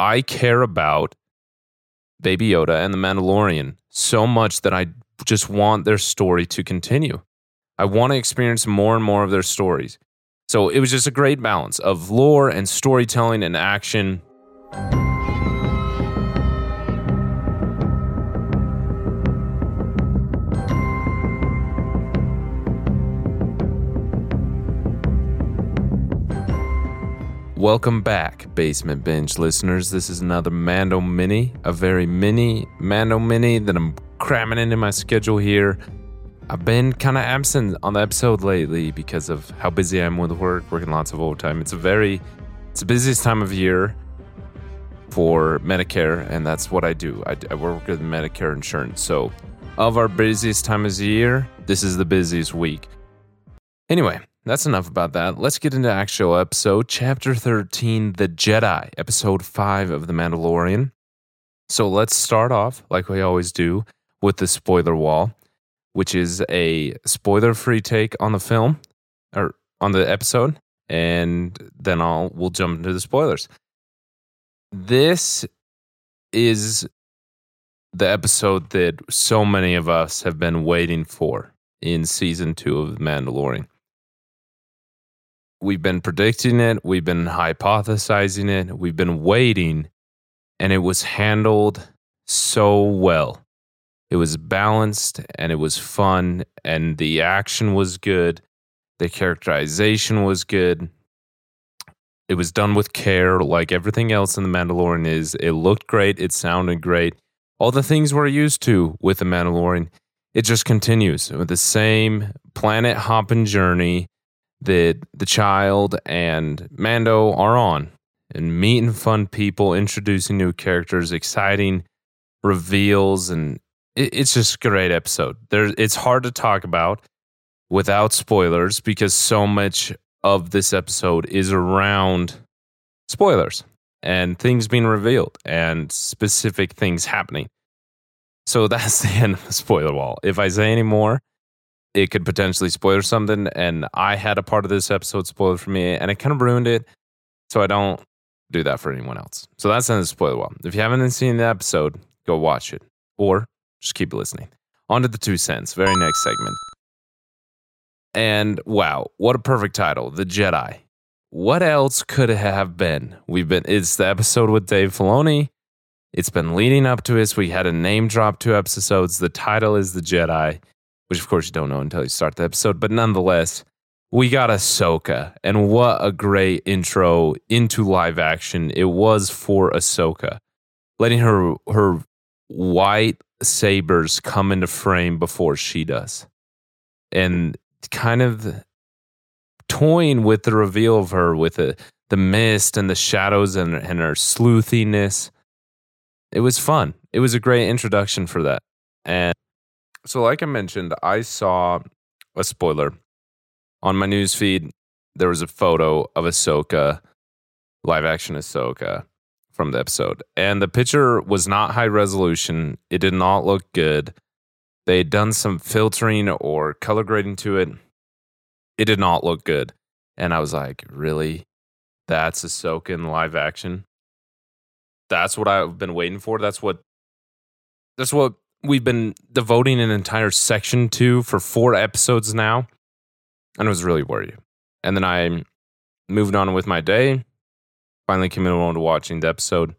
I care about Baby Yoda and the Mandalorian so much that I just want their story to continue. I want to experience more and more of their stories. So it was just a great balance of lore and storytelling and action. Welcome back, Basement Binge listeners. This is another Mando Mini, a very mini Mando Mini that I'm cramming into my schedule here. I've been kind of absent on the episode lately because of how busy I am with work, working lots of overtime. It's a very, it's the busiest time of year for Medicare, and that's what I do. I, I work with Medicare insurance. So, of our busiest time of year, this is the busiest week. Anyway, that's enough about that. Let's get into actual episode, chapter 13, The Jedi, episode 5 of The Mandalorian. So let's start off, like we always do, with the spoiler wall, which is a spoiler free take on the film or on the episode. And then I'll we'll jump into the spoilers. This is the episode that so many of us have been waiting for in season two of The Mandalorian we've been predicting it, we've been hypothesizing it, we've been waiting, and it was handled so well. It was balanced and it was fun, and the action was good, the characterization was good. It was done with care, like everything else in The Mandalorian is. It looked great, it sounded great. All the things we're used to with The Mandalorian, it just continues with the same planet hopping journey that the child and Mando are on and meeting fun people, introducing new characters, exciting reveals, and it, it's just a great episode. There, it's hard to talk about without spoilers because so much of this episode is around spoilers and things being revealed and specific things happening. So that's the end of the spoiler wall. If I say any more, it could potentially spoil something. And I had a part of this episode spoiled for me, and it kind of ruined it. So I don't do that for anyone else. So that's in the spoiler wall. If you haven't seen the episode, go watch it or just keep listening. On to the two cents, very next segment. And wow, what a perfect title, The Jedi. What else could it have been? We've been, it's the episode with Dave Filoni. It's been leading up to this. We had a name drop two episodes. The title is The Jedi which of course you don't know until you start the episode. But nonetheless, we got Ahsoka, and what a great intro into live action it was for Ahsoka, letting her her white sabers come into frame before she does, and kind of toying with the reveal of her with the the mist and the shadows and, and her sleuthiness. It was fun. It was a great introduction for that. And so, like I mentioned, I saw a spoiler on my news feed. There was a photo of Ahsoka, live action Ahsoka from the episode. And the picture was not high resolution. It did not look good. They had done some filtering or color grading to it. It did not look good. And I was like, really? That's Ahsoka in live action? That's what I've been waiting for. That's what that's what we've been devoting an entire section to for four episodes now. And I was really worried. And then I moved on with my day, finally came around to watching the episode,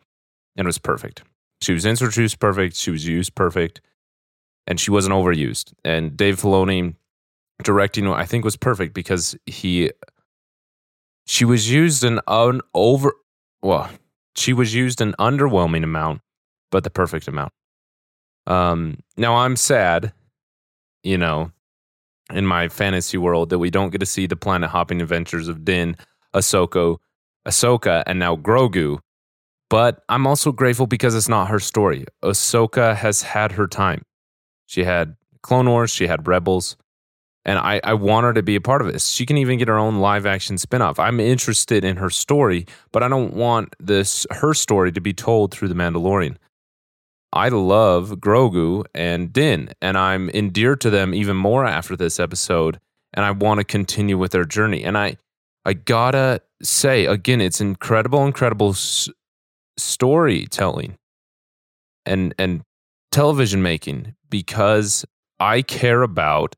and it was perfect. She was introduced perfect, she was used perfect, and she wasn't overused. And Dave Filoni directing, I think, was perfect because he she was used an un, over well, she was used an underwhelming amount, but the perfect amount. Um, now I'm sad, you know, in my fantasy world that we don't get to see the planet hopping adventures of Din, Ahsoka, Ahsoka, and now Grogu But I'm also grateful because it's not her story. Ahsoka has had her time. She had Clone Wars, she had Rebels, and I, I want her to be a part of this. She can even get her own live action spinoff. I'm interested in her story, but I don't want this her story to be told through The Mandalorian. I love Grogu and Din, and I'm endeared to them even more after this episode, and I want to continue with their journey. And I, I gotta say again, it's incredible, incredible s- storytelling and and television making because I care about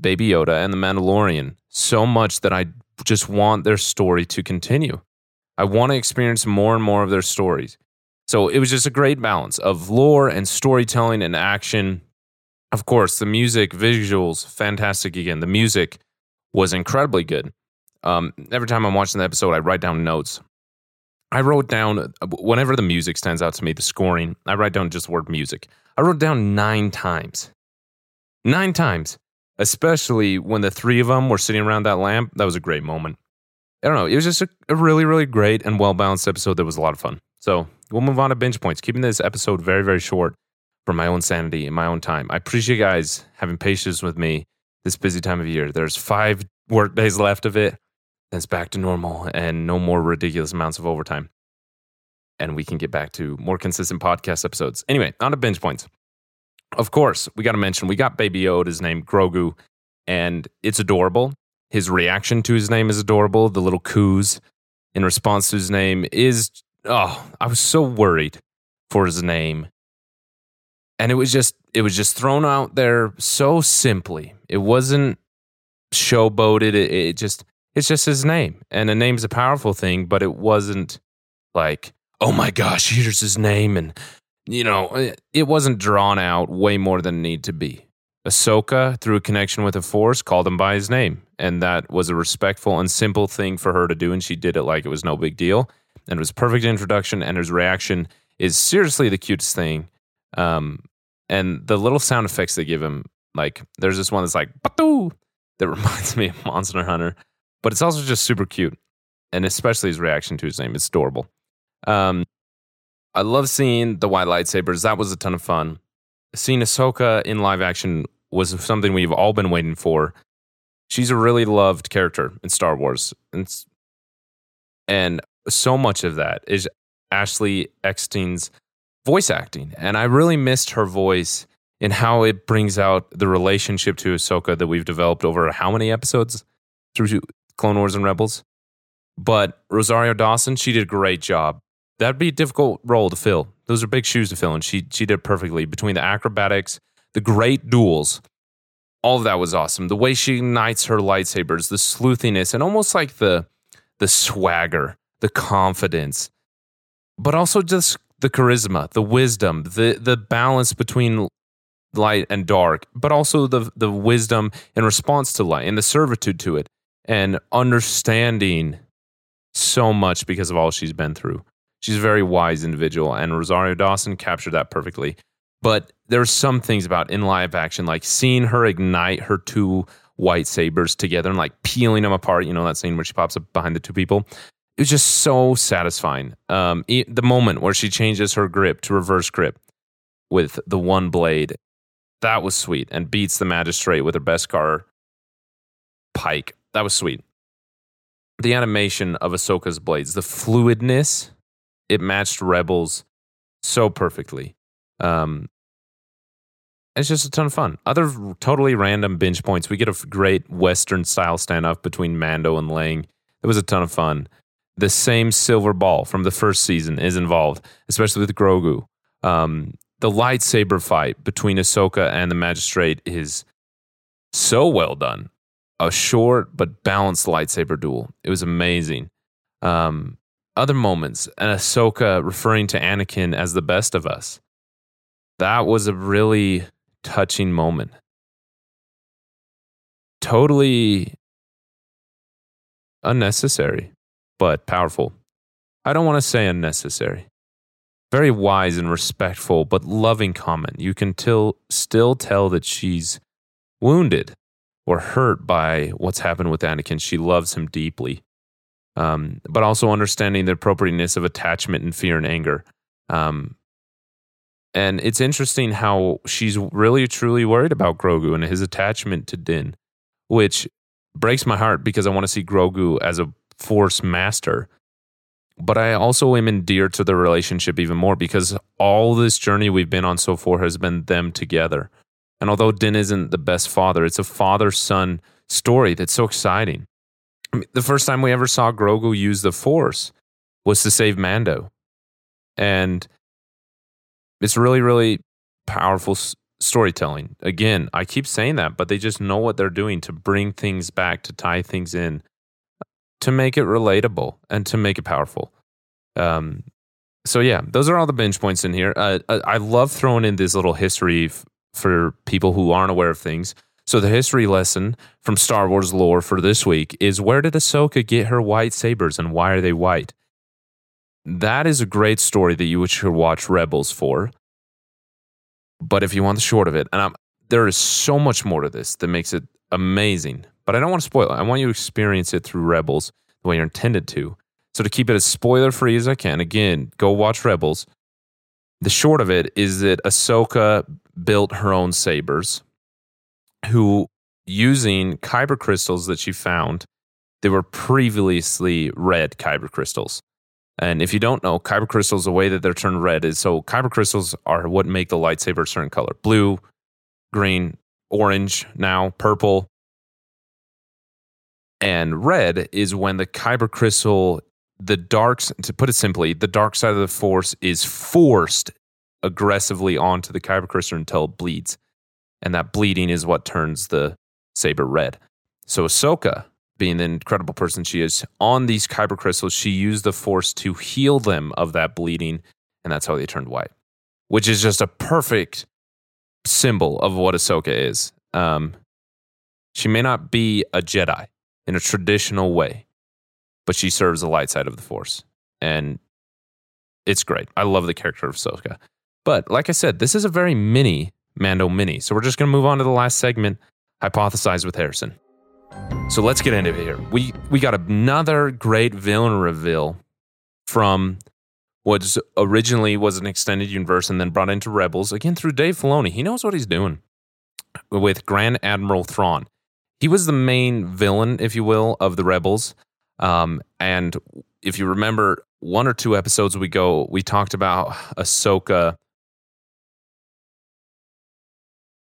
Baby Yoda and the Mandalorian so much that I just want their story to continue. I want to experience more and more of their stories. So it was just a great balance of lore and storytelling and action. Of course, the music, visuals, fantastic again. The music was incredibly good. Um, every time I'm watching the episode, I write down notes. I wrote down, whenever the music stands out to me, the scoring, I write down just word music. I wrote down nine times. Nine times, especially when the three of them were sitting around that lamp. That was a great moment. I don't know. It was just a, a really, really great and well balanced episode that was a lot of fun. So we'll move on to binge points, keeping this episode very, very short for my own sanity and my own time. I appreciate you guys having patience with me this busy time of year. There's five work days left of it. Then it's back to normal and no more ridiculous amounts of overtime. And we can get back to more consistent podcast episodes. Anyway, on to binge points. Of course, we got to mention we got Baby Yoda's name, Grogu, and it's adorable. His reaction to his name is adorable. The little coos in response to his name is oh, I was so worried for his name. And it was just it was just thrown out there so simply. It wasn't showboated. It, it just it's just his name. And a name's a powerful thing, but it wasn't like, oh my gosh, here's his name. And, you know, it, it wasn't drawn out way more than it needed to be. Ahsoka, through a connection with the Force, called him by his name. And that was a respectful and simple thing for her to do. And she did it like it was no big deal. And it was a perfect introduction. And his reaction is seriously the cutest thing. Um, and the little sound effects they give him, like, there's this one that's like, Batu! that reminds me of Monster Hunter but it's also just super cute, and especially his reaction to his name. It's adorable. Um, I love seeing the white lightsabers. That was a ton of fun. Seeing Ahsoka in live action was something we've all been waiting for. She's a really loved character in Star Wars, and and so much of that is Ashley Eckstein's voice acting, and I really missed her voice in how it brings out the relationship to Ahsoka that we've developed over how many episodes through Clone Wars and Rebels. But Rosario Dawson, she did a great job. That'd be a difficult role to fill. Those are big shoes to fill, and she she did perfectly. Between the acrobatics, the great duels, all of that was awesome. The way she ignites her lightsabers, the sleuthiness, and almost like the the swagger, the confidence, but also just the charisma, the wisdom, the the balance between light and dark, but also the the wisdom in response to light and the servitude to it and understanding so much because of all she's been through. She's a very wise individual, and Rosario Dawson captured that perfectly. But there's some things about in live action, like seeing her ignite her two white sabers together and like peeling them apart. You know that scene where she pops up behind the two people. It was just so satisfying. Um, the moment where she changes her grip to reverse grip with the one blade, that was sweet, and beats the magistrate with her Beskar pike that was sweet. The animation of Ahsoka's blades, the fluidness, it matched Rebels so perfectly. Um, it's just a ton of fun. Other totally random binge points. We get a great Western style standoff between Mando and Lang. It was a ton of fun. The same silver ball from the first season is involved, especially with Grogu. Um, the lightsaber fight between Ahsoka and the Magistrate is so well done a short but balanced lightsaber duel. It was amazing. Um, other moments, and Ahsoka referring to Anakin as the best of us. That was a really touching moment. Totally unnecessary, but powerful. I don't want to say unnecessary. Very wise and respectful, but loving comment. You can till, still tell that she's wounded or hurt by what's happened with Anakin. She loves him deeply. um, but also understanding the appropriateness of attachment and fear and anger. Um, and it's interesting how she's really truly worried about Grogu and his attachment to Din, which breaks my heart because I want to see Grogu as a force master. But I also am endeared to the relationship even more because all this journey we've been on so far has been them together. And although Din isn't the best father, it's a father son story that's so exciting. I mean, the first time we ever saw Grogu use the Force was to save Mando. And it's really, really powerful s- storytelling. Again, I keep saying that, but they just know what they're doing to bring things back, to tie things in, to make it relatable and to make it powerful. Um, so yeah, those are all the binge points in here. Uh, uh I love throwing in this little history f- for people who aren't aware of things. So the history lesson from Star Wars lore for this week is where did Ahsoka get her white sabers and why are they white? That is a great story that you should watch Rebels for. But if you want the short of it, and I'm, there is so much more to this that makes it amazing, but I don't want to spoil it. I want you to experience it through Rebels the way you're intended to. So to keep it as spoiler free as I can, again, go watch Rebels. The short of it is that Ahsoka built her own sabers, who using kyber crystals that she found, they were previously red kyber crystals. And if you don't know, kyber crystals, the way that they're turned red is so kyber crystals are what make the lightsaber a certain color blue, green, orange, now purple. And red is when the kyber crystal, the dark, to put it simply, the dark side of the force is forced aggressively onto the kyber crystal until it bleeds. And that bleeding is what turns the saber red. So Ahsoka being the incredible person she is, on these kyber crystals, she used the force to heal them of that bleeding, and that's how they turned white, which is just a perfect symbol of what Ahsoka is. Um, she may not be a Jedi in a traditional way, but she serves the light side of the force, and it's great. I love the character of Ahsoka. But like I said, this is a very mini Mando mini, so we're just going to move on to the last segment, hypothesize with Harrison. So let's get into it here. We we got another great villain reveal from what originally was an extended universe and then brought into Rebels again through Dave Filoni. He knows what he's doing with Grand Admiral Thrawn. He was the main villain, if you will, of the Rebels. Um, and if you remember, one or two episodes ago, we talked about Ahsoka.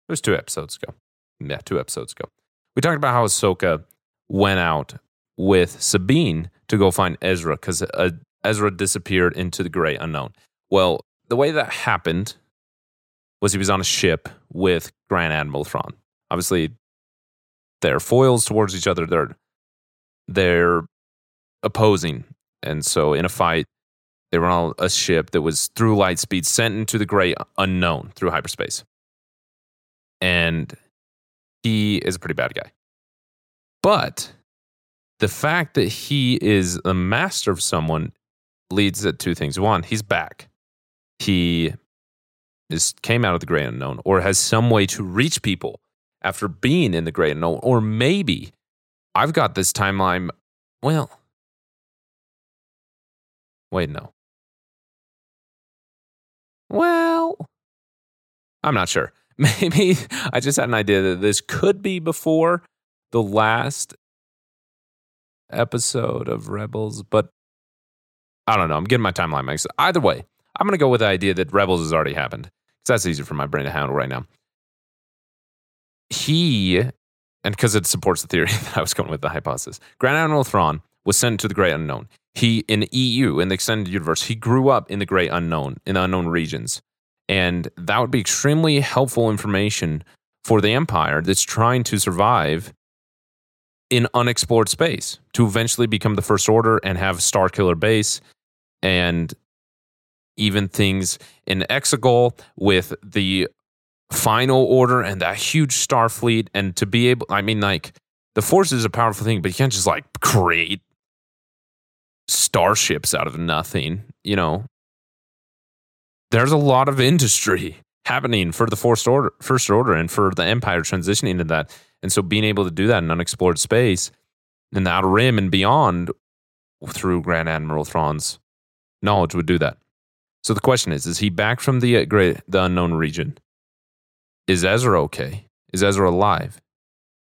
It was two episodes ago. Yeah, two episodes ago. We talked about how Ahsoka went out with Sabine to go find Ezra because uh, Ezra disappeared into the great unknown. Well, the way that happened was he was on a ship with Grand Admiral Thrawn. Obviously, they're foils towards each other. They're they're opposing, and so in a fight, they were on a ship that was through light speed sent into the great unknown through hyperspace. And he is a pretty bad guy. But the fact that he is a master of someone leads to two things. One, he's back. He is came out of the great unknown or has some way to reach people after being in the great unknown. Or maybe I've got this timeline. Well, wait, no. Well, I'm not sure. maybe I just had an idea that this could be before the last episode of Rebels, but I don't know. I'm getting my timeline mixed. Either way, I'm going to go with the idea that Rebels has already happened because that's easier for my brain to handle right now. He, and because it supports the theory that I was going with the hypothesis, Grand Admiral Thrawn was sent to the Great Unknown. He, in EU, in the extended universe, he grew up in the Great Unknown, in the unknown regions. And that would be extremely helpful information for the Empire that's trying to survive in unexplored space to eventually become the First Order and have Starkiller base and even things in Exegol with the Final Order and that huge star fleet. And to be able, I mean, like, the Force is a powerful thing, but you can't just like create starships out of nothing, you know? there's a lot of industry happening for the first order, first order and for the empire transitioning to that. And so being able to do that in unexplored space in the outer rim and beyond through Grand Admiral Thrawn's knowledge would do that. So the question is: Is he back from the uh, great the unknown region? Is Ezra okay? Is Ezra alive?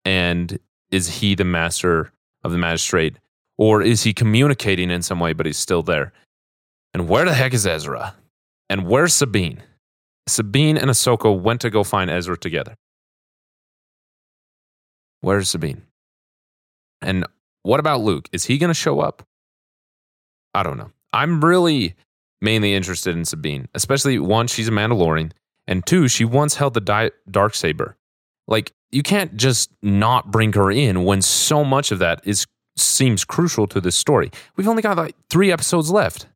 And is he the master of the magistrate, or is he communicating in some way, but he's still there? And where the heck is Ezra? And where's Sabine? Sabine and Ahsoka went to go find Ezra together. Where's Sabine? And what about Luke? Is he going to show up? I don't know. I'm really mainly interested in Sabine, especially one, she's a Mandalorian, and two, she once held the di- dark saber. Like you can't just not bring her in when so much of that is seems crucial to this story. We've only got like three episodes left.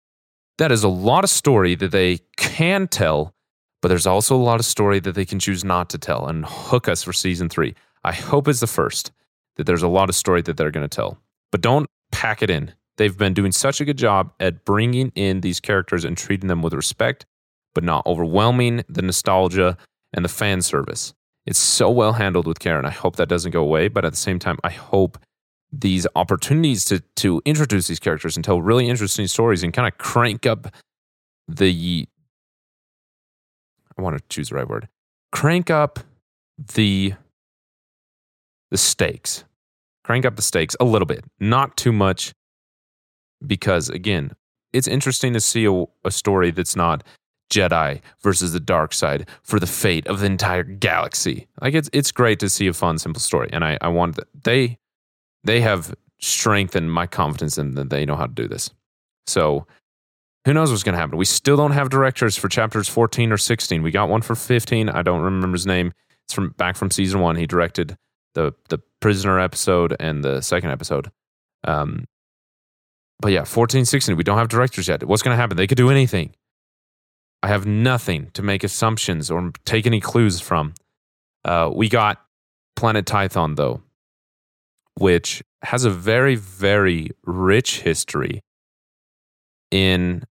That is a lot of story that they can tell, but there's also a lot of story that they can choose not to tell and hook us for season three. I hope it's the first that there's a lot of story that they're going to tell, but don't pack it in. They've been doing such a good job at bringing in these characters and treating them with respect, but not overwhelming the nostalgia and the fan service. It's so well handled with Karen. I hope that doesn't go away, but at the same time, I hope these opportunities to to introduce these characters and tell really interesting stories and kind of crank up the I want to choose the right word. Crank up the the stakes. Crank up the stakes a little bit, not too much because again, it's interesting to see a, a story that's not Jedi versus the dark side for the fate of the entire galaxy. Like it's it's great to see a fun, simple story, and I I want that they they have strengthened my confidence in that they know how to do this. So who knows what's going to happen? We still don't have directors for chapters 14 or 16. We got one for 15. I don't remember his name. It's from back from season one. He directed the the prisoner episode and the second episode. Um, but yeah, 14, 16, we don't have directors yet. What's going to happen? They could do anything. I have nothing to make assumptions or take any clues from. Uh, we got Planet Tython, though, which has a very, very rich history in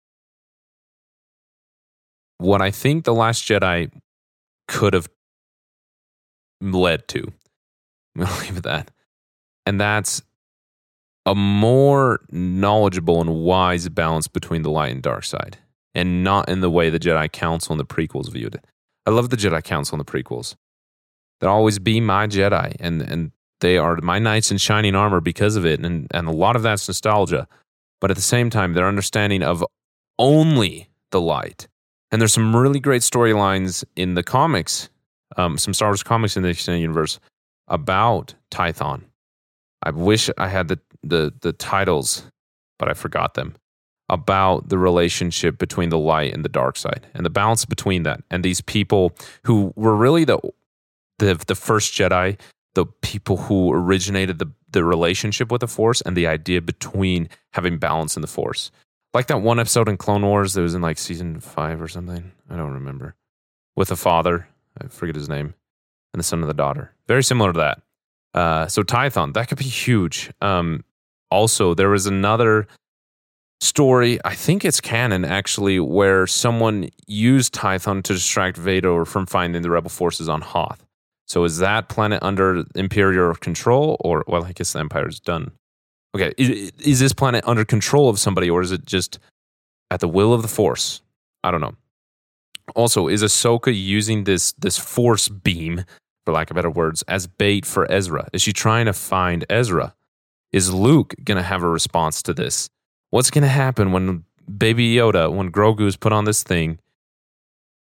what I think The Last Jedi could have led to. We'll leave it at that. And that's a more knowledgeable and wise balance between the light and dark side, and not in the way the Jedi Council and the prequels viewed it. I love the Jedi Council and the prequels. They'll always be my Jedi, and and they are my knights in shining armor because of it, and and a lot of that's nostalgia. But at the same time, their understanding of only the light, and there's some really great storylines in the comics, um, some Star Wars comics in the extended universe about Tython. I wish I had the the the titles, but I forgot them about the relationship between the light and the dark side and the balance between that and these people who were really the the the first Jedi, the people who originated the the relationship with the Force and the idea between having balance in the Force. Like that one episode in Clone Wars that was in like season five or something. I don't remember. With the father, I forget his name, and the son of the daughter. Very similar to that. Uh, so Tython, that could be huge. Um, also, there was another story, I think it's canon actually, where someone used Tython to distract Vader from finding the rebel forces on Hoth. So is that planet under Imperial control, or well, I guess the Empire's done. Okay, is, is this planet under control of somebody, or is it just at the will of the Force? I don't know. Also, is Ahsoka using this this Force beam, for lack of better words, as bait for Ezra? Is she trying to find Ezra? Is Luke to have a response to this? What's going to happen when Baby Yoda, when Grogu is put on this thing,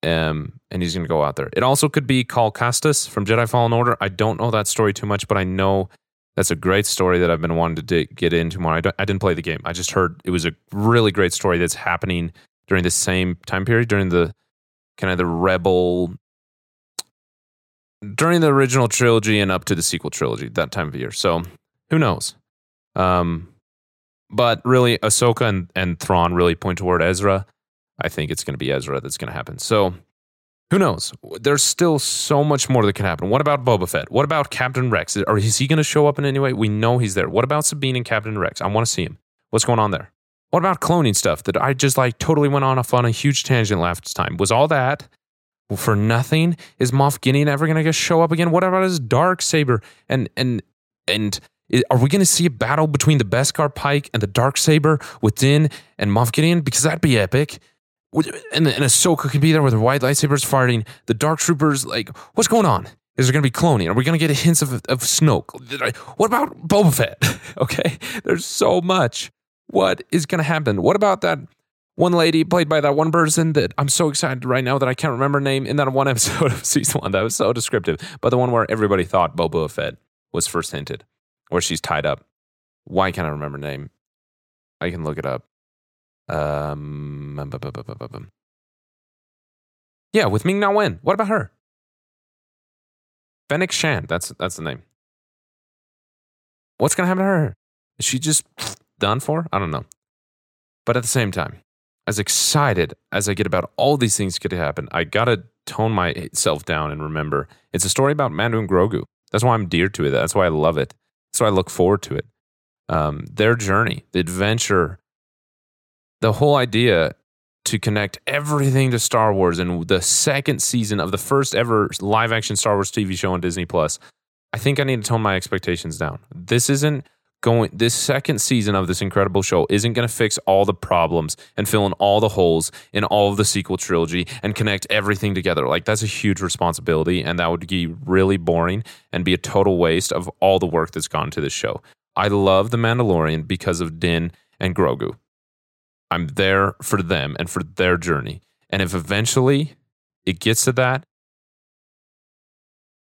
um, and he's going to go out there? It also could be Cal Kestis from Jedi Fallen Order. I don't know that story too much, but I know that's a great story that I've been wanting to get into more. I, I didn't play the game. I just heard it was a really great story that's happening during the same time period, during the kind of the Rebel during the original trilogy and up to the sequel trilogy, that time of year. So who knows? Um, but really, Ahsoka and, and Thrawn really point toward Ezra. I think it's going to be Ezra that's going to happen. So who knows? There's still so much more that can happen. What about Boba Fett? What about Captain Rex? Or is he going to show up in any way? We know he's there. What about Sabine and Captain Rex? I want to see him. What's going on there? What about cloning stuff that I just like totally went on off on a huge tangent last time? Was all that for nothing? Is Moff Gideon ever going to show up again? What about his dark saber? And and and Are we going to see a battle between the Beskar Pike and the Dark Saber with Din and Moff Gideon? Because that'd be epic. And, and Ahsoka could be there with her white lightsabers fighting. The Dark Troopers, like, what's going on? Is there going to be cloning? Are we going to get hints of, of Snoke? What about Boba Fett? okay, there's so much. What is going to happen? What about that one lady played by that one person that I'm so excited right now that I can't remember her name in that one episode of season one? That was so descriptive. But the one where everybody thought Boba Fett was first hinted, where she's tied up. Why can't I remember name? I can look it up. Um, yeah, with Ming-Na Wen. What about her? Fennec Shan. That's that's the name. What's gonna happen to her? Is she just done for? I don't know. But at the same time, as excited as I get about all these things could happen, I gotta tone myself down and remember it's a story about Mando and Grogu. That's why I'm dear to it. That's why I love it. Why I look forward to it. Um, their journey, the adventure, the whole idea to connect everything to Star Wars and the second season of the first ever live action Star Wars TV show on Disney Plus. I think I need to tone my expectations down. This isn't going this second season of this incredible show isn't going to fix all the problems and fill in all the holes in all of the sequel trilogy and connect everything together. Like that's a huge responsibility and that would be really boring and be a total waste of all the work that's gone to this show. I love The Mandalorian because of Din and Grogu. I'm there for them and for their journey. And if eventually it gets to that,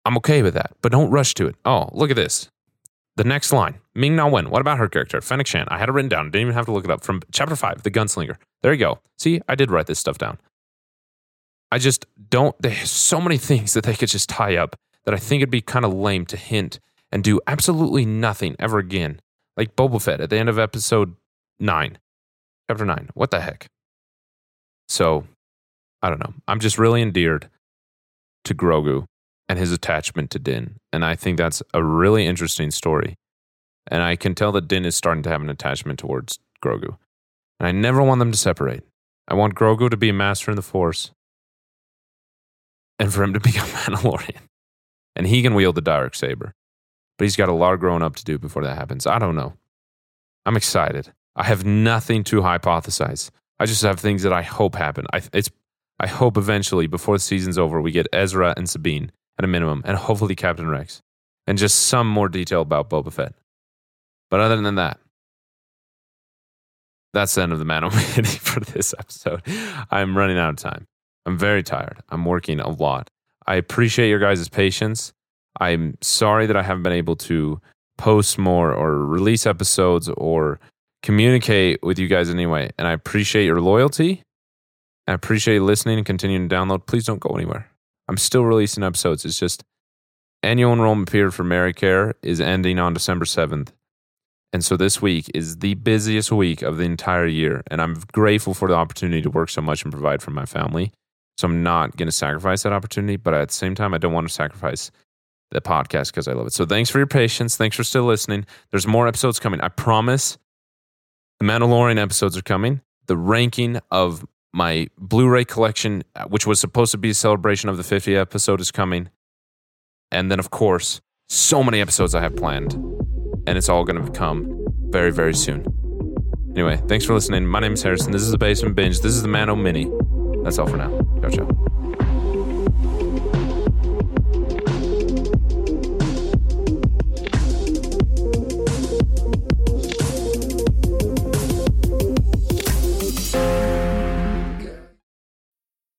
I'm okay with that. But don't rush to it. Oh, look at this. The next line, Ming-Na Wen. What about her character? Fennec Shan. I had it written down. Didn't even have to look it up. From chapter five, The Gunslinger. There you go. See, I did write this stuff down. I just don't, there's so many things that they could just tie up that I think it'd be kind of lame to hint and do absolutely nothing ever again. Like Boba Fett at the end of episode nine, chapter nine. What the heck? So, I don't know. I'm just really endeared to Grogu and his attachment to Din. And I think that's a really interesting story. And I can tell that Din is starting to have an attachment towards Grogu. And I never want them to separate. I want Grogu to be a master in the Force and for him to become Mandalorian. And he can wield the dark saber. But he's got a lot of growing up to do before that happens. I don't know. I'm excited. I have nothing to hypothesize. I just have things that I hope happen. I, it's, I hope eventually, before the season's over, we get Ezra and Sabine at a minimum, and hopefully Captain Rex, and just some more detail about Boba Fett. But other than that, that's the end of the Man Mini for this episode. I'm running out of time. I'm very tired. I'm working a lot. I appreciate your guys' patience. I'm sorry that I haven't been able to post more or release episodes or communicate with you guys anyway. And I appreciate your loyalty. I appreciate listening and continuing to download. Please don't go anywhere. I'm still releasing episodes. It's just annual enrollment period for Medicare is ending on December 7th. And so this week is the busiest week of the entire year. And I'm grateful for the opportunity to work so much and provide for my family. So I'm not going to sacrifice that opportunity. But at the same time, I don't want to sacrifice the podcast because I love it. So thanks for your patience. Thanks for still listening. There's more episodes coming. I promise the Mandalorian episodes are coming. The ranking of my Blu-ray collection, uh, which was supposed to be a celebration of the 50th episode, is coming. And then, of course, so many episodes I have planned, and it's all going to come very, very soon. Anyway, thanks for listening. My name is Harrison. This is the Basement Binge. This is the Mando Mini. That's all for now. Ciao, ciao.